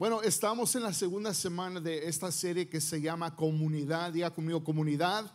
Bueno, estamos en la segunda semana de esta serie que se llama Comunidad. Diga conmigo, comunidad.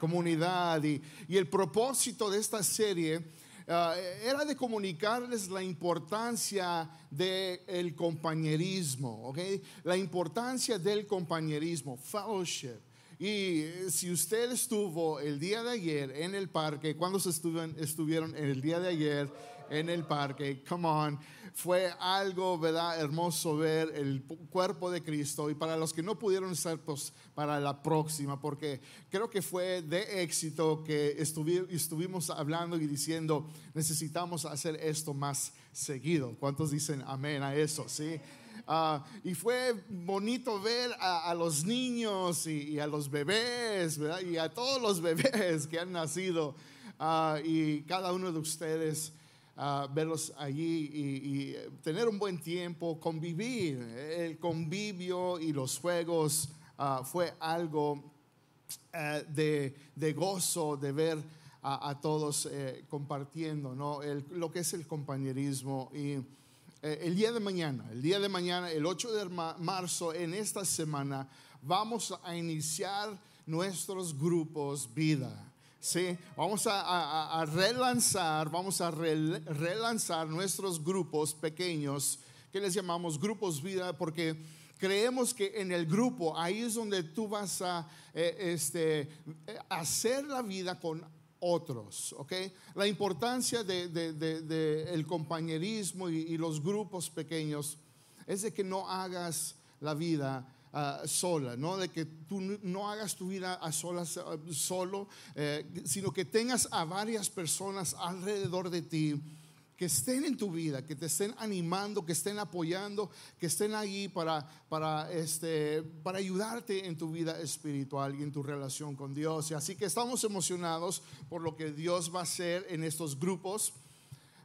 Comunidad. Y, y el propósito de esta serie ah, era de comunicarles la importancia del compañerismo, ¿ok? La importancia del compañerismo, fellowship. Y si usted estuvo el día de ayer en el parque, cuando se estuvieron, estuvieron el día de ayer en el parque, come on, fue algo, ¿verdad? Hermoso ver el cuerpo de Cristo. Y para los que no pudieron estar, pues para la próxima, porque creo que fue de éxito que estuvimos hablando y diciendo, necesitamos hacer esto más seguido. ¿Cuántos dicen amén a eso? Sí. Ah, y fue bonito ver a, los niños y, a los bebés, ¿verdad? Y a todos los bebés que han nacido. Ah, y cada uno de ustedes verlos allí y, tener un buen tiempo, convivir. El convivio y los juegos ah, fue algo eh, de, gozo de ver a, todos eh, compartiendo ¿no? lo que es el compañerismo. Y eh, el día de mañana, el día de mañana, el 8 de marzo, en esta semana, vamos a iniciar nuestros grupos vida. Sí, vamos a, relanzar, vamos a relanzar nuestros grupos pequeños, que les llamamos grupos vida, porque creemos que en el grupo ahí es donde tú vas a eh, este, eh, hacer la vida con otros, ¿ok? La importancia del de, compañerismo y, y los grupos pequeños es de que no hagas la vida Ah, sola, ¿no? De que tú no hagas tu vida a solas, ah, solo, eh, sino que tengas a varias personas alrededor de ti que estén en tu vida, que te estén animando, que estén apoyando, que estén ahí para, para, este, para ayudarte en tu vida espiritual y en tu relación con Dios. Así que estamos emocionados por lo que Dios va a hacer en estos grupos.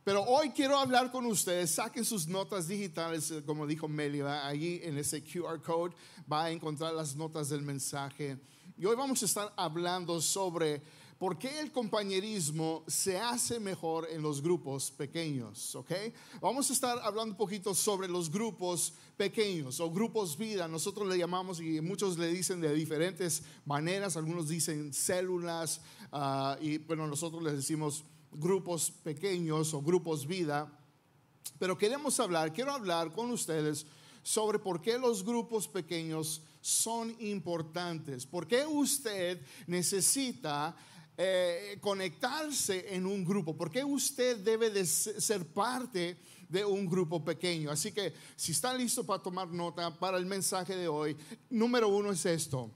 Pero hoy quiero hablar con ustedes. Saquen sus notas digitales, eh, como dijo Melia, allí en ese QR code va a encontrar las notas del mensaje. Y hoy vamos a estar hablando sobre por qué el compañerismo se hace mejor en los grupos pequeños, ¿ok? Vamos a estar hablando un poquito sobre los grupos pequeños o grupos vida. Nosotros le llamamos y muchos le dicen de diferentes maneras. Algunos dicen células ah, y bueno, nosotros les decimos grupos pequeños o grupos vida, pero queremos hablar, quiero hablar con ustedes sobre por qué los grupos pequeños son importantes, por qué usted necesita eh, conectarse en un grupo, por qué usted debe de ser parte de un grupo pequeño. Así que si está listo para tomar nota para el mensaje de hoy, número uno es esto,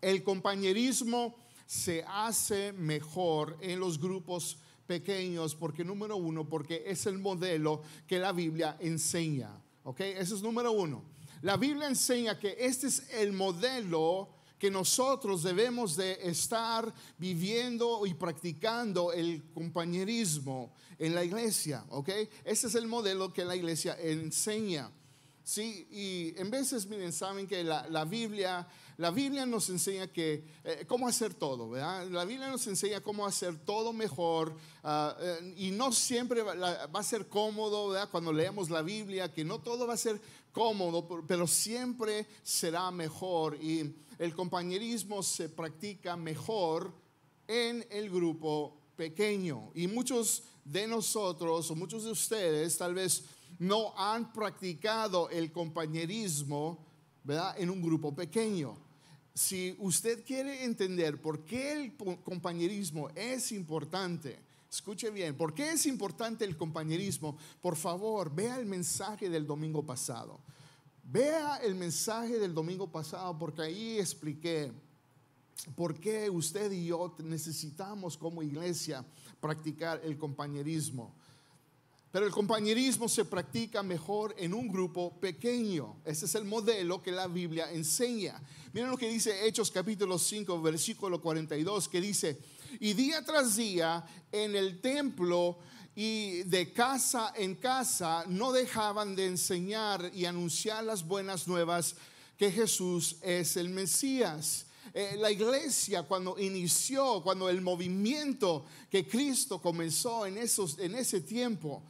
el compañerismo se hace mejor en los grupos pequeños, porque número uno, porque es el modelo que la Biblia enseña. ¿Ok? Eso es número uno. La Biblia enseña que este es el modelo que nosotros debemos de estar viviendo y practicando el compañerismo en la iglesia, ¿ok? Ese es el modelo que la iglesia enseña. Sí, y en veces, miren, saben que la, Biblia, la Biblia nos enseña que, eh, cómo hacer todo, ¿verdad? La Biblia nos enseña cómo hacer todo mejor ah, eh, y no siempre va, va, a ser cómodo, ¿verdad? Cuando leemos la Biblia, que no todo va a ser cómodo, pero siempre será mejor y el compañerismo se practica mejor en el grupo pequeño. Y muchos de nosotros o muchos de ustedes tal vez no han practicado el compañerismo, ¿verdad? En un grupo pequeño. Si usted quiere entender por qué el compañerismo es importante, escuche bien, ¿por qué es importante el compañerismo? Por favor, vea el mensaje del domingo pasado. Vea el mensaje del domingo pasado porque ahí expliqué por qué usted y yo necesitamos como iglesia practicar el compañerismo. Pero el compañerismo se practica mejor en un grupo pequeño. Ese es el modelo que la Biblia enseña. Miren lo que dice Hechos capítulo 5, versículo 42, que dice, y día tras día en el templo y de casa en casa no dejaban de enseñar y anunciar las buenas nuevas que Jesús es el Mesías. Eh, la iglesia cuando inició, cuando el movimiento que Cristo comenzó en, esos, en ese tiempo,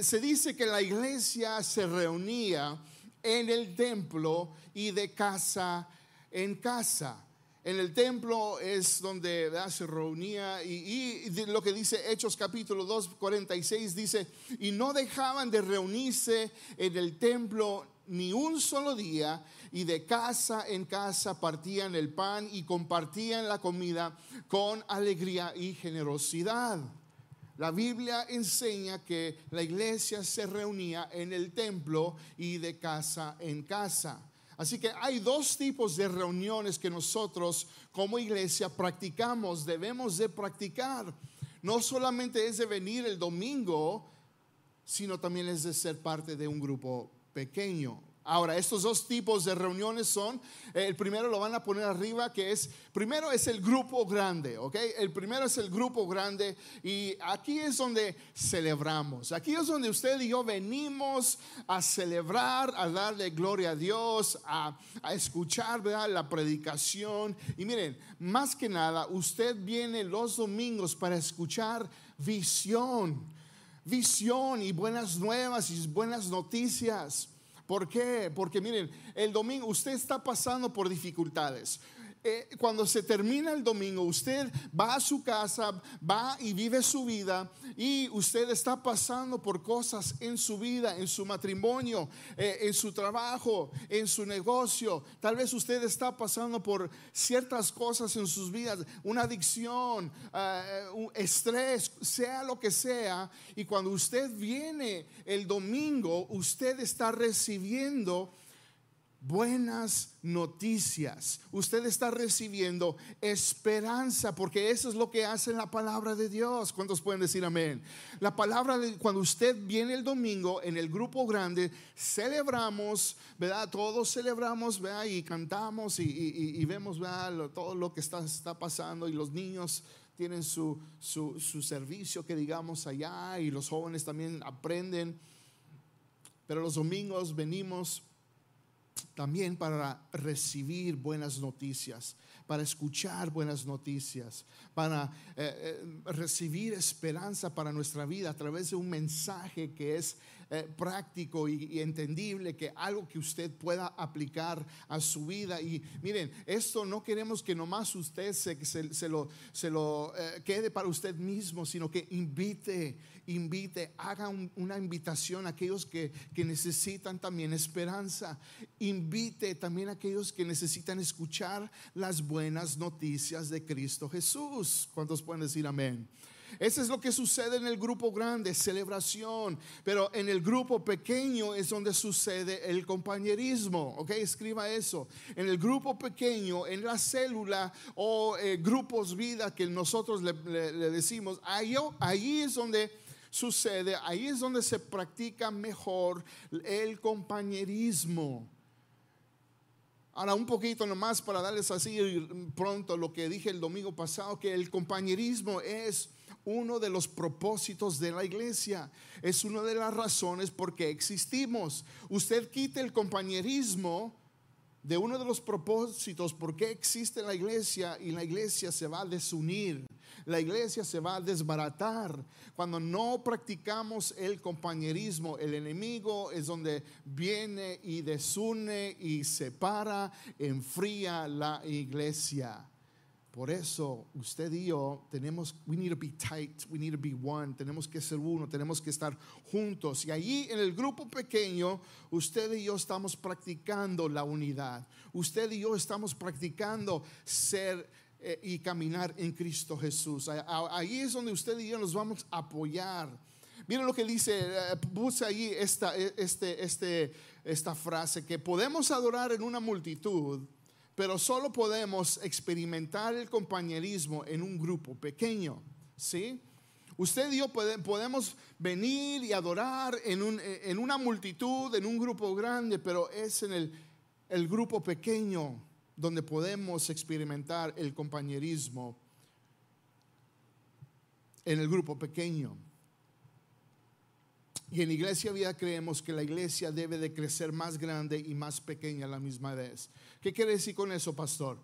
se dice que la iglesia se reunía en el templo y de casa en casa. En el templo es donde se reunía y, lo que dice Hechos capítulo 2, 46 dice, y no dejaban de reunirse en el templo ni un solo día y de casa en casa partían el pan y compartían la comida con alegría y generosidad. La Biblia enseña que la iglesia se reunía en el templo y de casa en casa. Así que hay dos tipos de reuniones que nosotros como iglesia practicamos, debemos de practicar. No solamente es de venir el domingo, sino también es de ser parte de un grupo pequeño. Ahora, estos dos tipos de reuniones son, eh, el primero lo van a poner arriba, que es, primero es el grupo grande, ¿ok? El primero es el grupo grande y aquí es donde celebramos, aquí es donde usted y yo venimos a celebrar, a darle gloria a Dios, a, escuchar la predicación. Y miren, más que nada, usted viene los domingos para escuchar visión, visión y buenas nuevas y buenas noticias. ¿Por qué? Porque miren, el domingo usted está pasando por dificultades. Eh, cuando se termina el domingo, usted va a su casa, va y vive su vida y usted está pasando por cosas en su vida, en su matrimonio, eh, en su trabajo, en su negocio. Tal vez usted está pasando por ciertas cosas en sus vidas, una adicción, uh, un estrés, sea lo que sea. Y cuando usted viene el domingo, usted está recibiendo buenas noticias. Usted está recibiendo esperanza porque eso es lo que hace la palabra de Dios. ¿Cuántos pueden decir amén? La palabra de cuando usted viene el domingo en el grupo grande, celebramos, ¿verdad? Todos celebramos, ¿verdad? Y cantamos y, vemos, ¿verdad? todo lo que está, está pasando y los niños tienen su, su, su servicio que digamos allá y los jóvenes también aprenden. Pero los domingos venimos también para recibir buenas noticias, para escuchar buenas noticias, para eh, eh, recibir esperanza para nuestra vida a través de un mensaje que es eh, práctico y, entendible, que algo que usted pueda aplicar a su vida. Y miren, esto no queremos que nomás usted se, se, lo, se lo quede para usted mismo, sino que invite, invite, haga una invitación a aquellos que, que necesitan también esperanza. Invite también a aquellos que necesitan escuchar las buenas noticias de Cristo Jesús. ¿Cuántos pueden decir amén? Eso es lo que sucede en el grupo grande, celebración. Pero en el grupo pequeño es donde sucede el compañerismo. Ok, escriba eso. En el grupo pequeño, en la célula o eh, grupos vida que nosotros le, decimos, ahí, ahí es donde sucede, ahí es donde se practica mejor el compañerismo. Ahora un poquito nomás para darles así pronto lo que dije el domingo pasado, que el compañerismo es uno de los propósitos de la iglesia, es una de las razones por qué existimos. Usted quite el compañerismo de uno de los propósitos por qué existe la iglesia y la iglesia se va a desunir, la iglesia se va a desbaratar. Cuando no practicamos el compañerismo, el enemigo es donde viene y desune y separa, enfría la iglesia. Por eso usted y yo tenemos, we need to be tight, we need to be one, tenemos que ser uno, tenemos que estar juntos. Y allí en el grupo pequeño, usted y yo estamos practicando la unidad. Usted y yo estamos practicando ser eh, y caminar en Cristo Jesús. Ahí es donde usted y yo nos vamos a apoyar. Miren lo que dice, eh, puse ahí esta, e, este, este, esta frase, que podemos adorar en una multitud pero solo podemos experimentar el compañerismo en un grupo pequeño, ¿sí? Usted y yo podemos venir y adorar en, en, una multitud, en un grupo grande, pero es en el, el grupo pequeño donde podemos experimentar el compañerismo en el grupo pequeño. Y en Iglesia Vida creemos que la iglesia debe de crecer más grande y más pequeña a la misma vez. ¿Qué quiere decir con eso, pastor?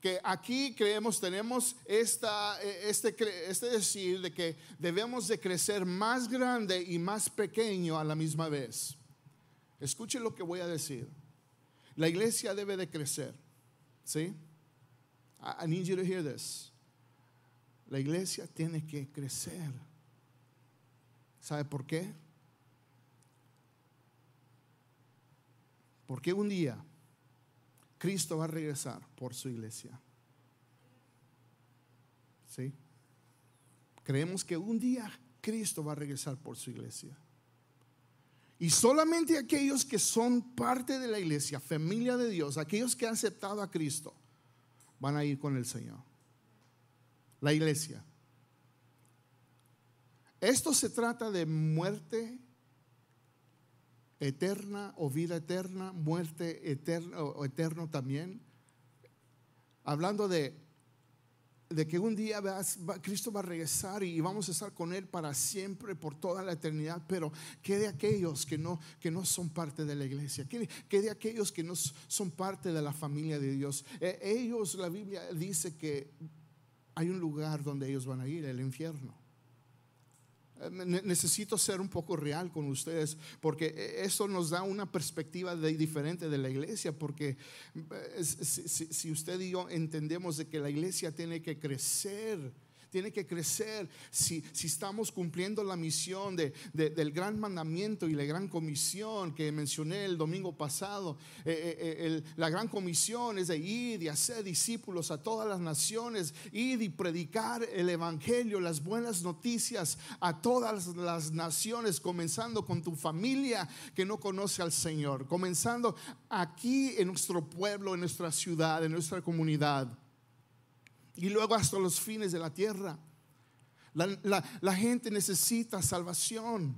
Que aquí creemos, tenemos esta, este, este decir de que debemos de crecer más grande y más pequeño a la misma vez. Escuche lo que voy a decir. La iglesia debe de crecer. ¿Sí? I need you to hear this. La iglesia tiene que crecer. ¿Sabe por qué? Porque un día Cristo va a regresar por su iglesia. ¿Sí? Creemos que un día Cristo va a regresar por su iglesia. Y solamente aquellos que son parte de la iglesia, familia de Dios, aquellos que han aceptado a Cristo, van a ir con el Señor. La iglesia. Esto se trata de muerte eterna o vida eterna, muerte eterna o eterno también. Hablando de de que un día Cristo va a regresar y vamos a estar con Él para siempre, por toda la eternidad, pero que de aquellos que no, que no son parte de la iglesia, que, de aquellos que no son parte de la familia de Dios. Eh, ellos, la Biblia dice que hay un lugar donde ellos van a ir, el infierno. Eh, necesito ser un poco real con ustedes porque eh, eso nos da una perspectiva diferente de la iglesia porque eh, si, usted y yo entendemos de que la iglesia tiene que crecer tiene que crecer si, si estamos cumpliendo la misión de, del gran mandamiento y la gran comisión que mencioné el domingo pasado. Eh, eh, eh, la gran comisión es de ir y hacer discípulos a todas las naciones, ir y predicar el Evangelio, las buenas noticias a todas las naciones, comenzando con tu familia que no conoce al Señor, comenzando aquí en nuestro pueblo, en nuestra ciudad, en nuestra comunidad y luego hasta los fines de la tierra. La, gente necesita salvación.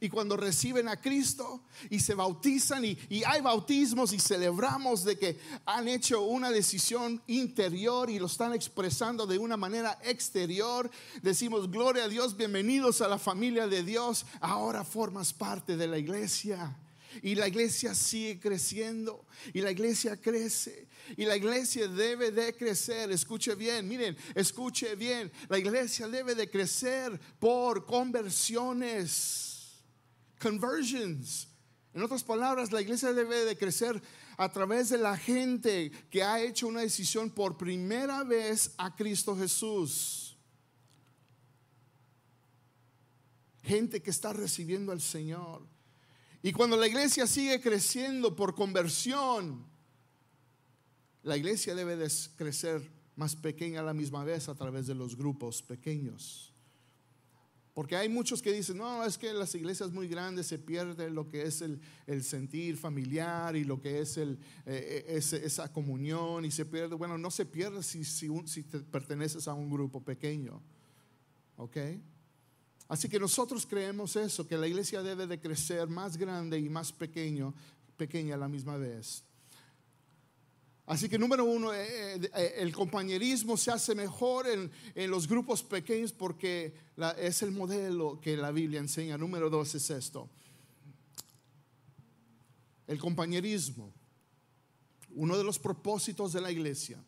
Y cuando reciben a Cristo y se bautizan y, y, hay bautismos y celebramos de que han hecho una decisión interior y lo están expresando de una manera exterior, decimos, gloria a Dios, bienvenidos a la familia de Dios, ahora formas parte de la iglesia. Y la iglesia sigue creciendo y la iglesia crece y la iglesia debe de crecer. Escuche bien, miren, escuche bien. La iglesia debe de crecer por conversiones, conversions. En otras palabras, la iglesia debe de crecer a través de la gente que ha hecho una decisión por primera vez a Cristo Jesús. Gente que está recibiendo al Señor. Y cuando la iglesia sigue creciendo por conversión, la iglesia debe de crecer más pequeña a la misma vez a través de los grupos pequeños. Porque hay muchos que dicen, no, es que las iglesias muy grandes se pierde lo que es el, sentir familiar y lo que es el, eh, eh, esa comunión y se pierde. Bueno, no se pierde si, si, si te perteneces a un grupo pequeño. ¿Ok? Así que nosotros creemos eso, que la iglesia debe de crecer más grande y más pequeño, pequeña a la misma vez. Así que número uno, eh, eh, eh, el compañerismo se hace mejor en, los grupos pequeños porque es el modelo que la Biblia enseña. Número dos es esto. El compañerismo, uno de los propósitos de la iglesia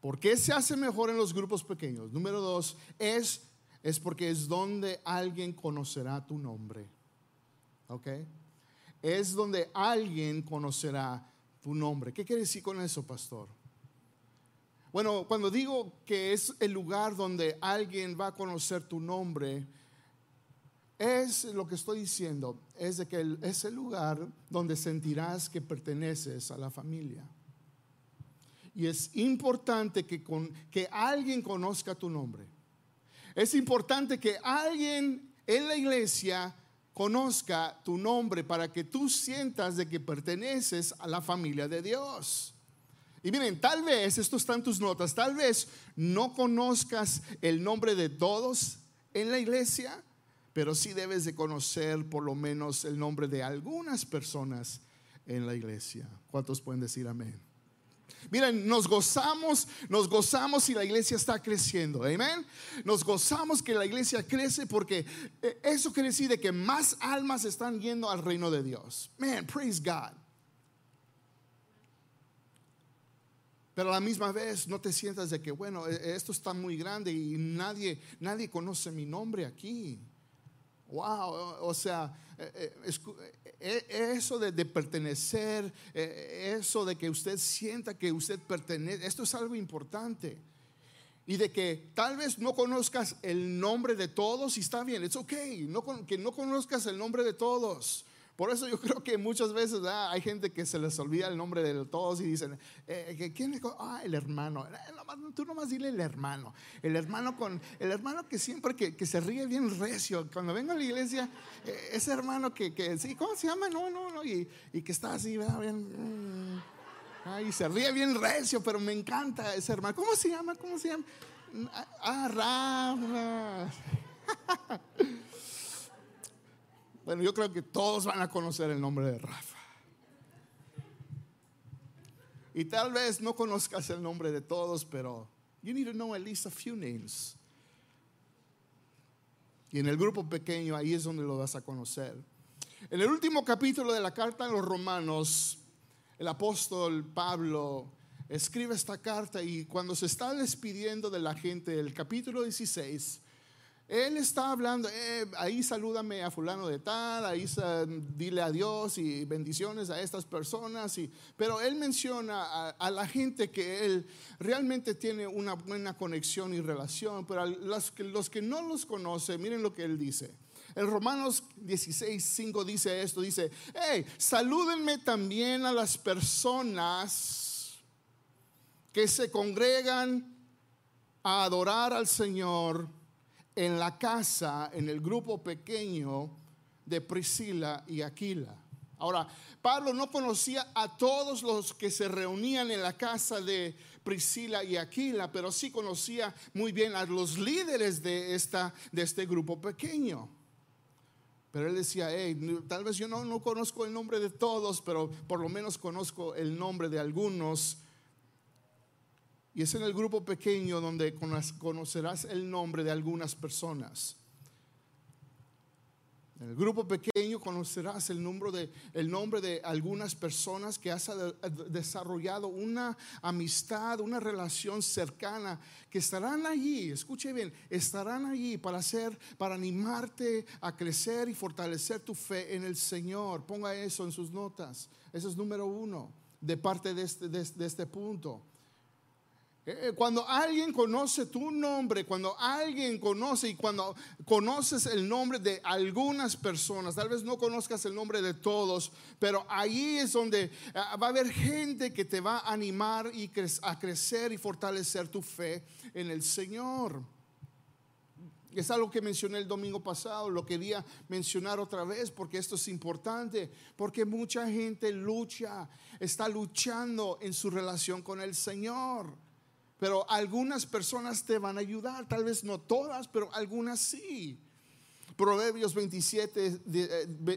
¿Por qué se hace mejor en los grupos pequeños? Número dos, es, es porque es donde alguien conocerá tu nombre. ¿Ok? Es donde alguien conocerá tu nombre. ¿Qué quiere decir con eso, pastor? Bueno, cuando digo que es el lugar donde alguien va a conocer tu nombre, es lo que estoy diciendo, es de que es el lugar donde sentirás que perteneces a la familia. Y es importante que, con, que alguien conozca tu nombre. Es importante que alguien en la iglesia conozca tu nombre para que tú sientas de que perteneces a la familia de Dios. Y miren, tal vez, esto está en tus notas, tal vez no conozcas el nombre de todos en la iglesia, pero sí debes de conocer por lo menos el nombre de algunas personas en la iglesia. ¿Cuántos pueden decir amén? Miren, nos gozamos, nos gozamos y la iglesia está creciendo. Amén. Nos gozamos que la iglesia crece porque eh, eso quiere decir de que más almas están yendo al reino de Dios. Man, praise God. Pero a la misma vez no te sientas de que, bueno, e, esto está muy grande y nadie, nadie conoce mi nombre aquí. Wow, o sea, eh, eh, eh, eso de, pertenecer, eso de que usted sienta que usted pertenece, esto es algo importante. Y de que tal vez no conozcas el nombre de todos y está bien, es ok, no, que no conozcas el nombre de todos. Por eso yo creo que muchas veces hay gente que se les olvida el nombre de todos y dicen, eh, ¿quién es? Ah, el hermano. Eh, tú nomás dile el hermano. El hermano con el hermano que siempre que, se ríe bien recio. Cuando vengo a la iglesia, eh, ese hermano que, sí, ¿cómo se llama? No, no, no. Y, que está así, bien. Mm, y se ríe bien recio, pero me encanta ese hermano. ¿Cómo se llama? ¿Cómo se llama? Ah, Rafa. Bueno, yo creo que todos van a conocer el nombre de Rafa. Y tal vez no conozcas el nombre de todos, pero you need to know at least a few names. Y en el grupo pequeño ahí es donde lo vas a conocer. En el último capítulo de la carta a los romanos, el apóstol Pablo escribe esta carta y cuando se está despidiendo de la gente, el capítulo 16, él está hablando, eh, ahí salúdame a fulano de tal, ahí dile adiós y bendiciones a estas personas. Y, pero él menciona a, la gente que él realmente tiene una buena conexión y relación, pero los, que, los que no los conoce, miren lo que él dice. En Romanos 16, 5 dice esto, dice, hey, salúdenme también a las personas que se congregan a adorar al Señor en la casa, en el grupo pequeño de Priscila y Aquila. Ahora, Pablo no conocía a todos los que se reunían en la casa de Priscila y Aquila, pero sí conocía muy bien a los líderes de, esta, de este grupo pequeño. Pero él decía, hey, tal vez yo no, no conozco el nombre de todos, pero por lo menos conozco el nombre de algunos y es en el grupo pequeño donde conocerás el nombre de algunas personas. En el grupo pequeño conocerás el, nombre de, el nombre de algunas personas que has desarrollado una amistad, una relación cercana, que estarán allí, escuche bien, estarán allí para hacer, para animarte a crecer y fortalecer tu fe en el Señor. Ponga eso en sus notas. Eso es número uno de parte de este, de este punto. Eh, cuando alguien conoce tu nombre, cuando alguien conoce y cuando conoces el nombre de algunas personas, tal vez no conozcas el nombre de todos, pero ahí es donde eh, va a haber gente que te va a animar y a crecer y fortalecer tu fe en el Señor. Es algo que mencioné el domingo pasado, lo quería mencionar otra vez porque esto es importante, porque mucha gente lucha, está luchando en su relación con el Señor. Pero algunas personas te van a ayudar, tal vez no todas, pero algunas sí. Proverbios 27,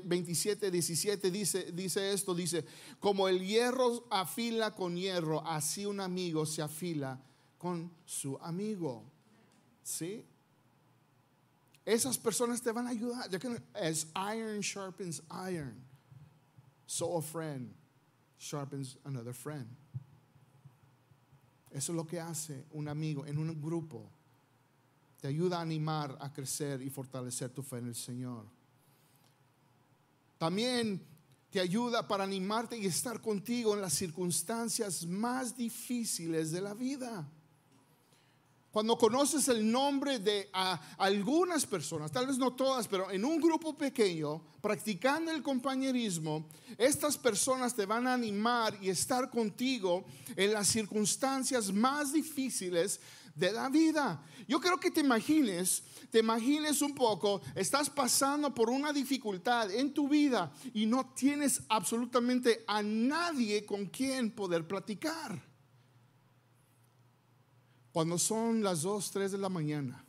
27 17 dice, dice esto, dice, como el hierro afila con hierro, así un amigo se afila con su amigo. ¿Sí? Esas personas te van a ayudar. As iron sharpens iron, so a friend sharpens another friend. Eso es lo que hace un amigo en un grupo. Te ayuda a animar a crecer y fortalecer tu fe en el Señor. También te ayuda para animarte y estar contigo en las circunstancias más difíciles de la vida. Cuando conoces el nombre de algunas personas, tal vez no todas, pero en un grupo pequeño, practicando el compañerismo, estas personas te van a animar y estar contigo en las circunstancias más difíciles de la vida. Yo creo que te imagines, te imagines un poco, estás pasando por una dificultad en tu vida y no tienes absolutamente a nadie con quien poder platicar. Cuando son las 2, 3 de la mañana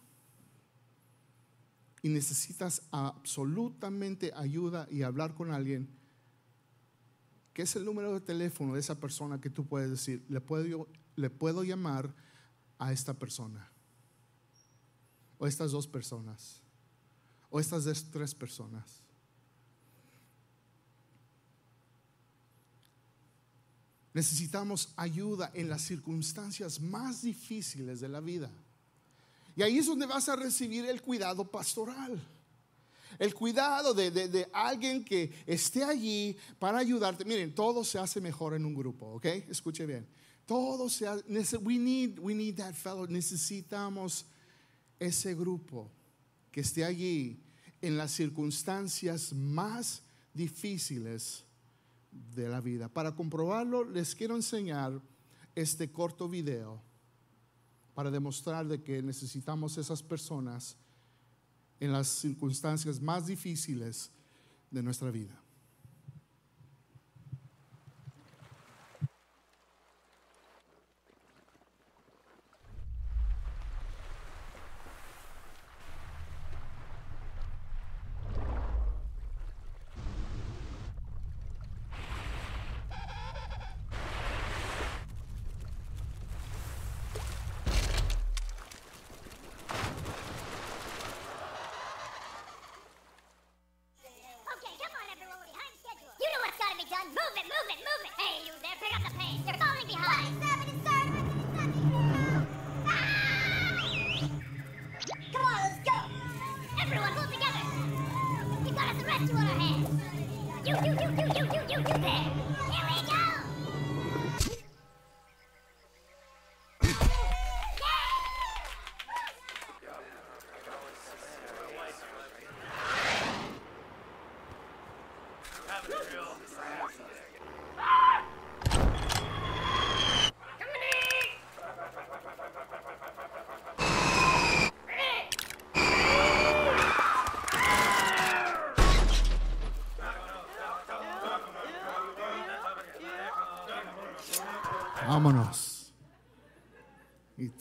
y necesitas absolutamente ayuda y hablar con alguien, ¿qué es el número de teléfono de esa persona que tú puedes decir? Le puedo, le puedo llamar a esta persona, o estas dos personas, o estas tres personas. Necesitamos ayuda en las circunstancias más difíciles de la vida. Y ahí es donde vas a recibir el cuidado pastoral. El cuidado de, de, de, alguien que esté allí para ayudarte. Miren, todo se hace mejor en un grupo, ¿ok? Escuche bien. Todo se hace, we need, we need that fellow. Necesitamos ese grupo que esté allí en las circunstancias más difíciles de la vida. Para comprobarlo, les quiero enseñar este corto video para demostrar de que necesitamos esas personas en las circunstancias más difíciles de nuestra vida.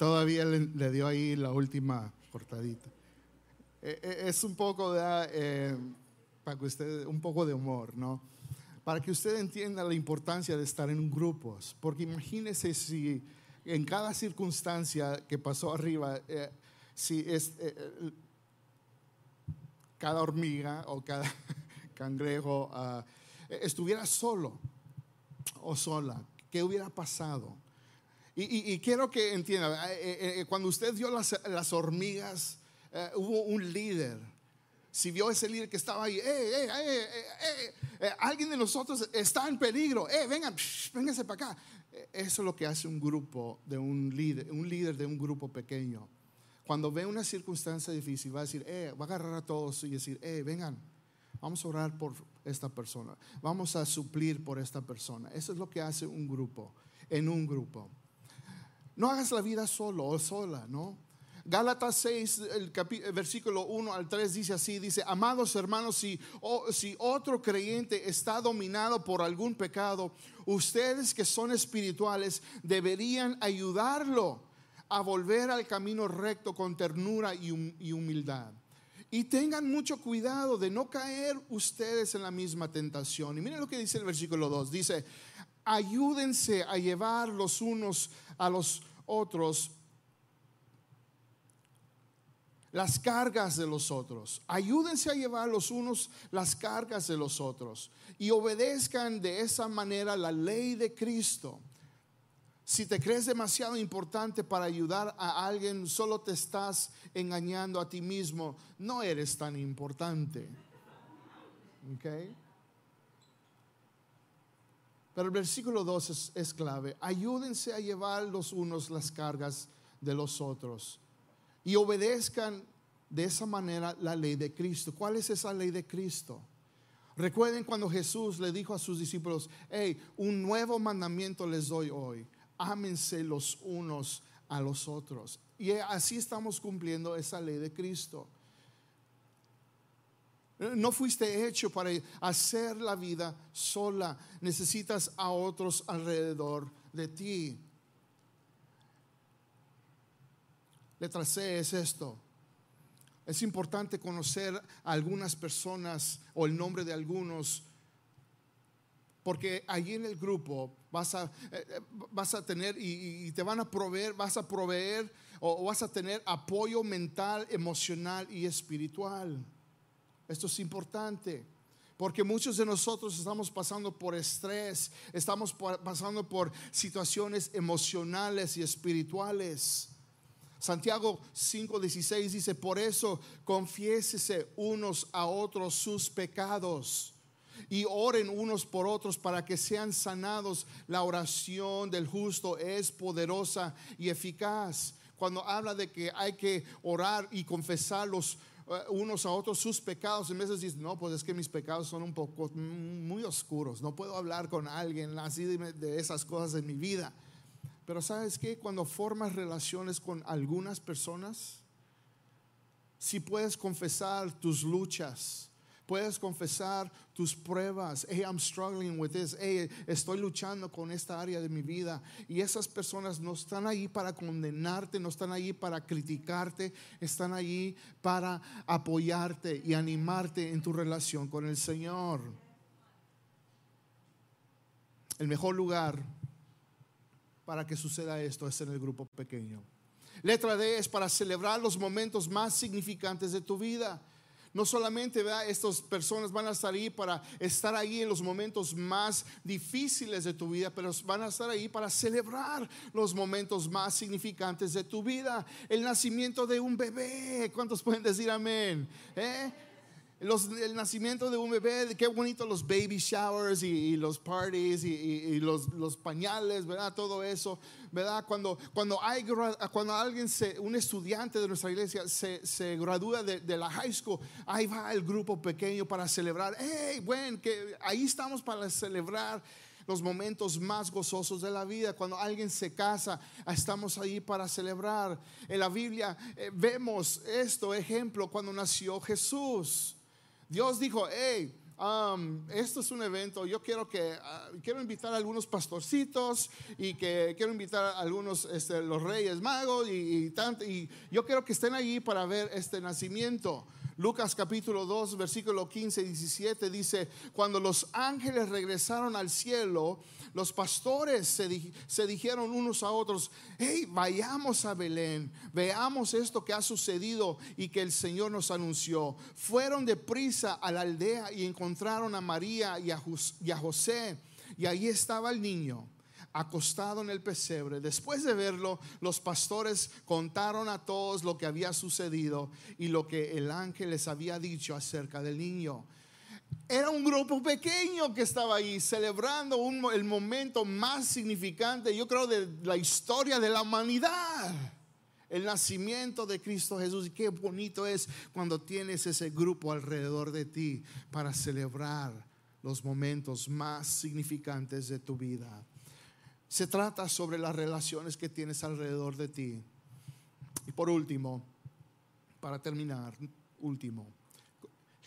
Todavía le, dio ahí la última cortadita. Eh, eh, es un poco de, eh, para que un poco de humor, ¿no? Para que usted entienda la importancia de estar en grupos. Porque imagínese si en cada circunstancia que pasó arriba, si cada hormiga o cada cangrejo ah, estuviera solo o sola, ¿Qué hubiera pasado? Y, quiero que entienda, eh, eh, eh, cuando usted vio las, hormigas, hubo un líder. Si vio ese líder que estaba ahí, alguien de nosotros está en peligro, vengan, vénganse para acá. Eso es lo que hace un grupo de un líder, un líder de un grupo pequeño. Cuando ve una circunstancia difícil, va a decir, va a agarrar a todos y decir, vengan, Vamos a orar por esta persona. Vamos a suplir por esta persona. Eso es lo que hace un grupo, en un grupo. No hagas la vida solo o sola, ¿no? Gálatas 6, el, versículo 1 al 3 dice así, dice, amados hermanos, si, si otro creyente está dominado por algún pecado, ustedes que son espirituales deberían ayudarlo a volver al camino recto con ternura y humildad. Y tengan mucho cuidado de no caer ustedes en la misma tentación. Y miren lo que dice el versículo 2. Dice, ayúdense a llevar los unos a los otros las cargas de los otros. Ayúdense a llevar los unos las cargas de los otros. Y obedezcan de esa manera la ley de Cristo. Si te crees demasiado importante para ayudar a alguien, solo te estás engañando a ti mismo. No eres tan importante. ¿Ok? Pero el versículo 2 es, clave. Ayúdense a llevar los unos las cargas de los otros. Y obedezcan de esa manera la ley de Cristo. ¿Cuál es esa ley de Cristo? Recuerden cuando Jesús le dijo a sus discípulos, hey, un nuevo mandamiento les doy hoy ámense los unos a los otros. Y así estamos cumpliendo esa ley de Cristo. No fuiste hecho para hacer la vida sola. Necesitas a otros alrededor de ti. Letra C es esto. Es importante conocer a algunas personas o el nombre de algunos porque allí en el grupo vas a, eh, eh, vas a tener y, te van a proveer, vas a proveer o, vas a tener apoyo mental, emocional y espiritual. Esto es importante. Porque muchos de nosotros estamos pasando por estrés, estamos pasando por situaciones emocionales y espirituales. Santiago 5:16 dice, por eso confiésese unos a otros sus pecados y oren unos por otros para que sean sanados. La oración del justo es poderosa y eficaz. Cuando habla de que hay que orar y confesar los unos a otros sus pecados, en veces dice, no, pues es que mis pecados son un poco mm, muy oscuros, no puedo hablar con alguien así de esas cosas en mi vida. Pero sabes que cuando formas relaciones con algunas personas, si puedes confesar tus luchas, puedes confesar tus pruebas. Hey, I'm struggling with this. Hey, estoy luchando con esta área de mi vida. Y esas personas no están ahí para condenarte, no están ahí para criticarte, están ahí para apoyarte y animarte en tu relación con el Señor. El mejor lugar para que suceda esto es en el grupo pequeño. Letra D es para celebrar los momentos más significantes de tu vida. No solamente estas personas van a estar ahí para estar ahí en los momentos más difíciles de tu vida, pero van a estar ahí para celebrar los momentos más significantes de tu vida. El nacimiento de un bebé. ¿Cuántos pueden decir amén? ¿Eh? El nacimiento de un bebé, qué bonito los baby showers y, los parties y, los, los, pañales, ¿verdad? Todo eso, ¿verdad? Cuando, cuando, hay, cuando alguien, un estudiante de nuestra iglesia se, gradúa de, la high school, ahí va el grupo pequeño para celebrar. ¡Hey, bueno! Que ahí estamos para celebrar los momentos más gozosos de la vida. Cuando alguien se casa, estamos ahí para celebrar. En la Biblia eh, vemos esto, ejemplo, cuando nació Jesús. Dios dijo, hey, um, esto es un evento, yo quiero que, ah, quiero invitar a algunos pastorcitos y que quiero invitar a algunos, este, los reyes magos y, y, y yo quiero que estén allí para ver este nacimiento. Lucas capítulo 2, versículo 15 y 17 dice, cuando los ángeles regresaron al cielo, los pastores se, dijeron unos a otros, hey, vayamos a Belén, veamos esto que ha sucedido y que el Señor nos anunció. Fueron de prisa a la aldea y encontraron a María y a, y a José, y ahí estaba el niño acostado en el pesebre. Después de verlo, los pastores contaron a todos lo que había sucedido y lo que el ángel les había dicho acerca del niño. Era un grupo pequeño que estaba ahí celebrando el momento más significante, yo creo, de la historia de la humanidad. El nacimiento de Cristo Jesús. Y qué bonito es cuando tienes ese grupo alrededor de ti para celebrar los momentos más significantes de tu vida. Se trata sobre las relaciones que tienes alrededor de ti. Y por último, para terminar, último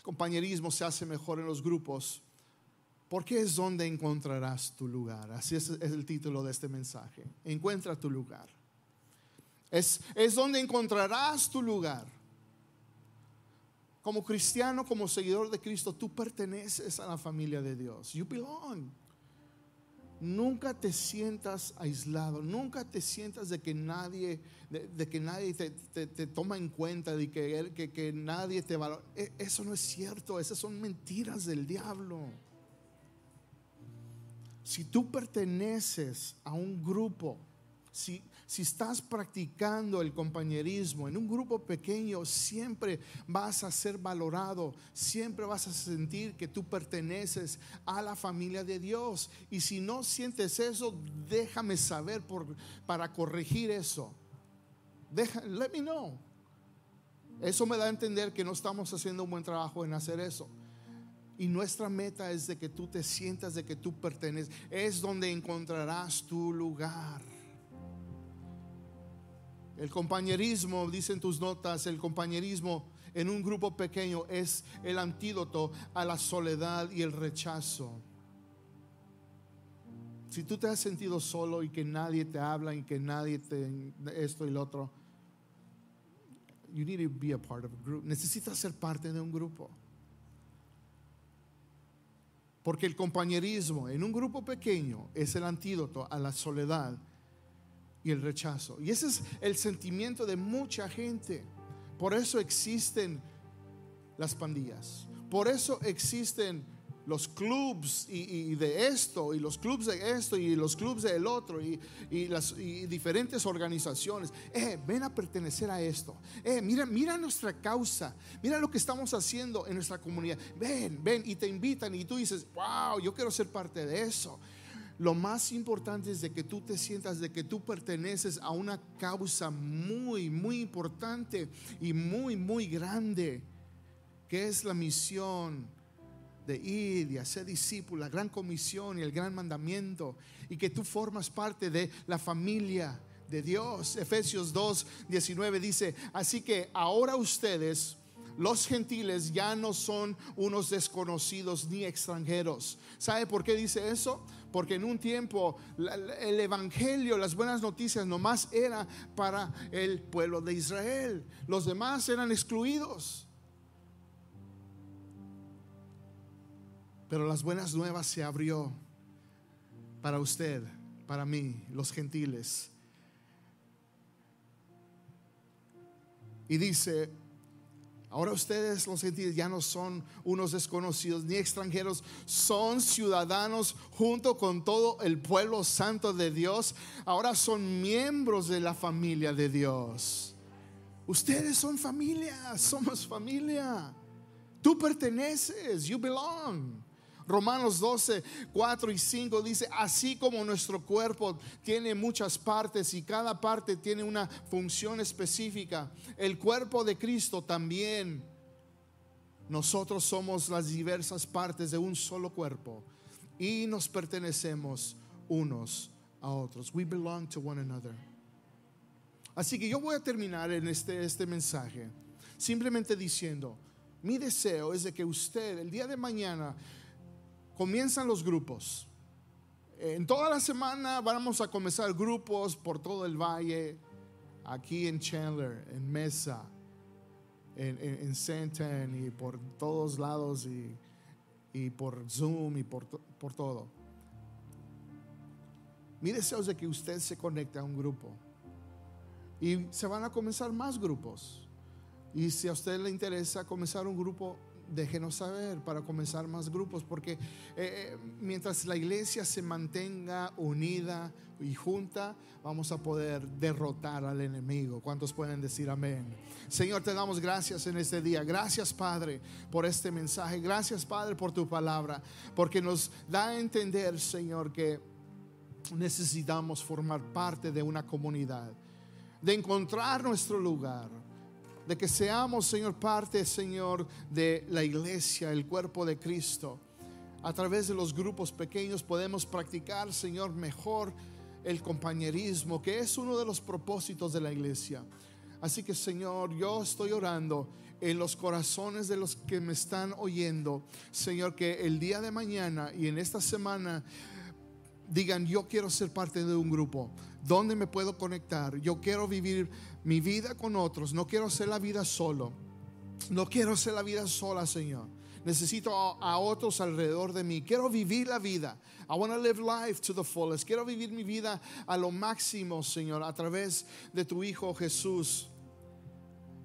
compañerismo se hace mejor en los grupos, porque es donde encontrarás tu lugar. Así es, el título de este mensaje. Encuentra tu lugar. Es, es donde encontrarás tu lugar. Como cristiano, como seguidor de Cristo, tú perteneces a la familia de Dios. You belong. Nunca te sientas aislado, nunca te sientas de que nadie, de, que nadie te, toma en cuenta, de que, que, que nadie te valora. E, eso no es cierto, esas son mentiras del diablo. Si tú perteneces a un grupo, si, si estás practicando el compañerismo en un grupo pequeño, siempre vas a ser valorado, siempre vas a sentir que tú perteneces a la familia de Dios. Y si no sientes eso, déjame saber para corregir eso. Deja, let me know. Eso me da a entender que no estamos haciendo un buen trabajo en hacer eso. Y nuestra meta es de que tú te sientas de que tú perteneces. Es donde encontrarás tu lugar. El compañerismo, dicen tus notas, el compañerismo en un grupo pequeño es el antídoto a la soledad y el rechazo. Si tú te has sentido solo y que nadie te habla y que nadie te esto y lo otro, you need to be a part of a group. Necesitas ser parte de un grupo. Porque el compañerismo en un grupo pequeño es el antídoto a la soledad y el rechazo. Y ese es el sentimiento de mucha gente. Por eso existen las pandillas. Por eso existen los clubs y, de esto, y los clubs de esto, y los clubs del otro, y, las diferentes organizaciones. Eh, ven a pertenecer a esto. Eh, mira, mira nuestra causa. Mira lo que estamos haciendo en nuestra comunidad. Ven, ven, y te invitan, y tú dices, wow, yo quiero ser parte de eso. Lo más importante es de que tú te sientas de que tú perteneces a una causa muy, muy importante y muy, muy grande, que es la misión de ir y hacer discípulos, la gran comisión y el gran mandamiento, y que tú formas parte de la familia de Dios. Efesios 2, 19 dice, así que ahora ustedes, los gentiles, ya no son unos desconocidos ni extranjeros. ¿Sabe por qué dice eso? Porque en un tiempo el Evangelio, las buenas noticias nomás era para el pueblo de Israel. Los demás eran excluidos. Pero las buenas nuevas se abrió para usted, para mí, los gentiles. Y dice, ahora ustedes los gentiles ya no son unos desconocidos ni extranjeros, son ciudadanos junto con todo el pueblo santo de Dios. Ahora son miembros de la familia de Dios. Ustedes son familia, somos familia. Tú perteneces, you belong. Romanos 12, 4 y 5 dice, así como nuestro cuerpo tiene muchas partes y cada parte tiene una función específica, el cuerpo de Cristo también. Nosotros somos las diversas partes de un solo cuerpo y nos pertenecemos unos a otros. We belong to one another. Así que yo voy a terminar en este, este mensaje simplemente diciendo, mi deseo es de que usted el día de mañana comienzan los grupos. En toda la semana vamos a comenzar grupos por todo el valle, aquí en Chandler, en Mesa, en, en, y por todos lados y, por Zoom y por, por todo. Mi de que usted se conecte a un grupo y se van a comenzar más grupos. Y si a usted le interesa comenzar un grupo, déjenos saber para comenzar más grupos, porque eh, eh, mientras la iglesia se mantenga unida y junta, vamos a poder derrotar al enemigo. ¿Cuántos pueden decir amén? Señor, te damos gracias en este día. Gracias, Padre, por este mensaje. Gracias, Padre, por tu palabra, porque nos da a entender, Señor, que necesitamos formar parte de una comunidad, de encontrar nuestro lugar de que seamos, Señor, parte, Señor, de la iglesia, el cuerpo de Cristo. A través de los grupos pequeños podemos practicar, Señor, mejor el compañerismo, que es uno de los propósitos de la iglesia. Así que, Señor, yo estoy orando en los corazones de los que me están oyendo, Señor, que el día de mañana y en esta semana digan, yo quiero ser parte de un grupo. ¿Dónde me puedo conectar? Yo quiero vivir mi vida con otros. No quiero hacer la vida solo. No quiero hacer la vida sola, Señor. Necesito a, otros alrededor de mí. Quiero vivir la vida. I want to live life to the fullest. Quiero vivir mi vida a lo máximo, Señor, a través de tu Hijo Jesús.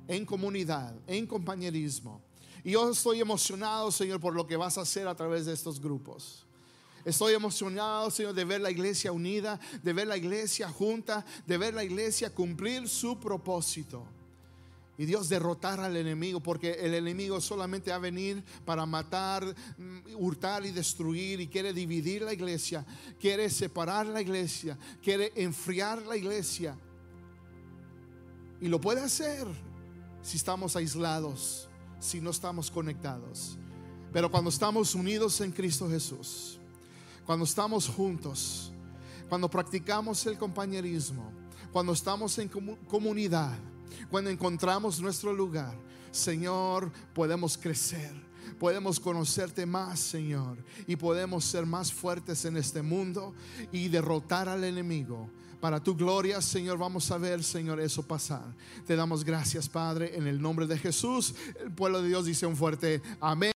En comunidad, en compañerismo. Y yo estoy emocionado, Señor, por lo que vas a hacer a través de estos grupos. Estoy emocionado, Señor, de ver la iglesia unida, de ver la iglesia junta, de ver la iglesia cumplir su propósito. Y Dios derrotar al enemigo, porque el enemigo solamente va a venir para matar, mm, hurtar y destruir, y quiere dividir la iglesia, quiere separar la iglesia, quiere enfriar la iglesia. Y lo puede hacer si estamos aislados, si no estamos conectados. Pero cuando estamos unidos en Cristo Jesús, cuando estamos juntos, cuando practicamos el compañerismo, cuando estamos en comunidad, cuando encontramos nuestro lugar, Señor, podemos crecer. Podemos conocerte más, Señor, y podemos ser más fuertes en este mundo y derrotar al enemigo. Para tu gloria, Señor, vamos a ver, Señor, eso pasar. Te damos gracias, Padre, en el nombre de Jesús. El pueblo de Dios dice un fuerte amén.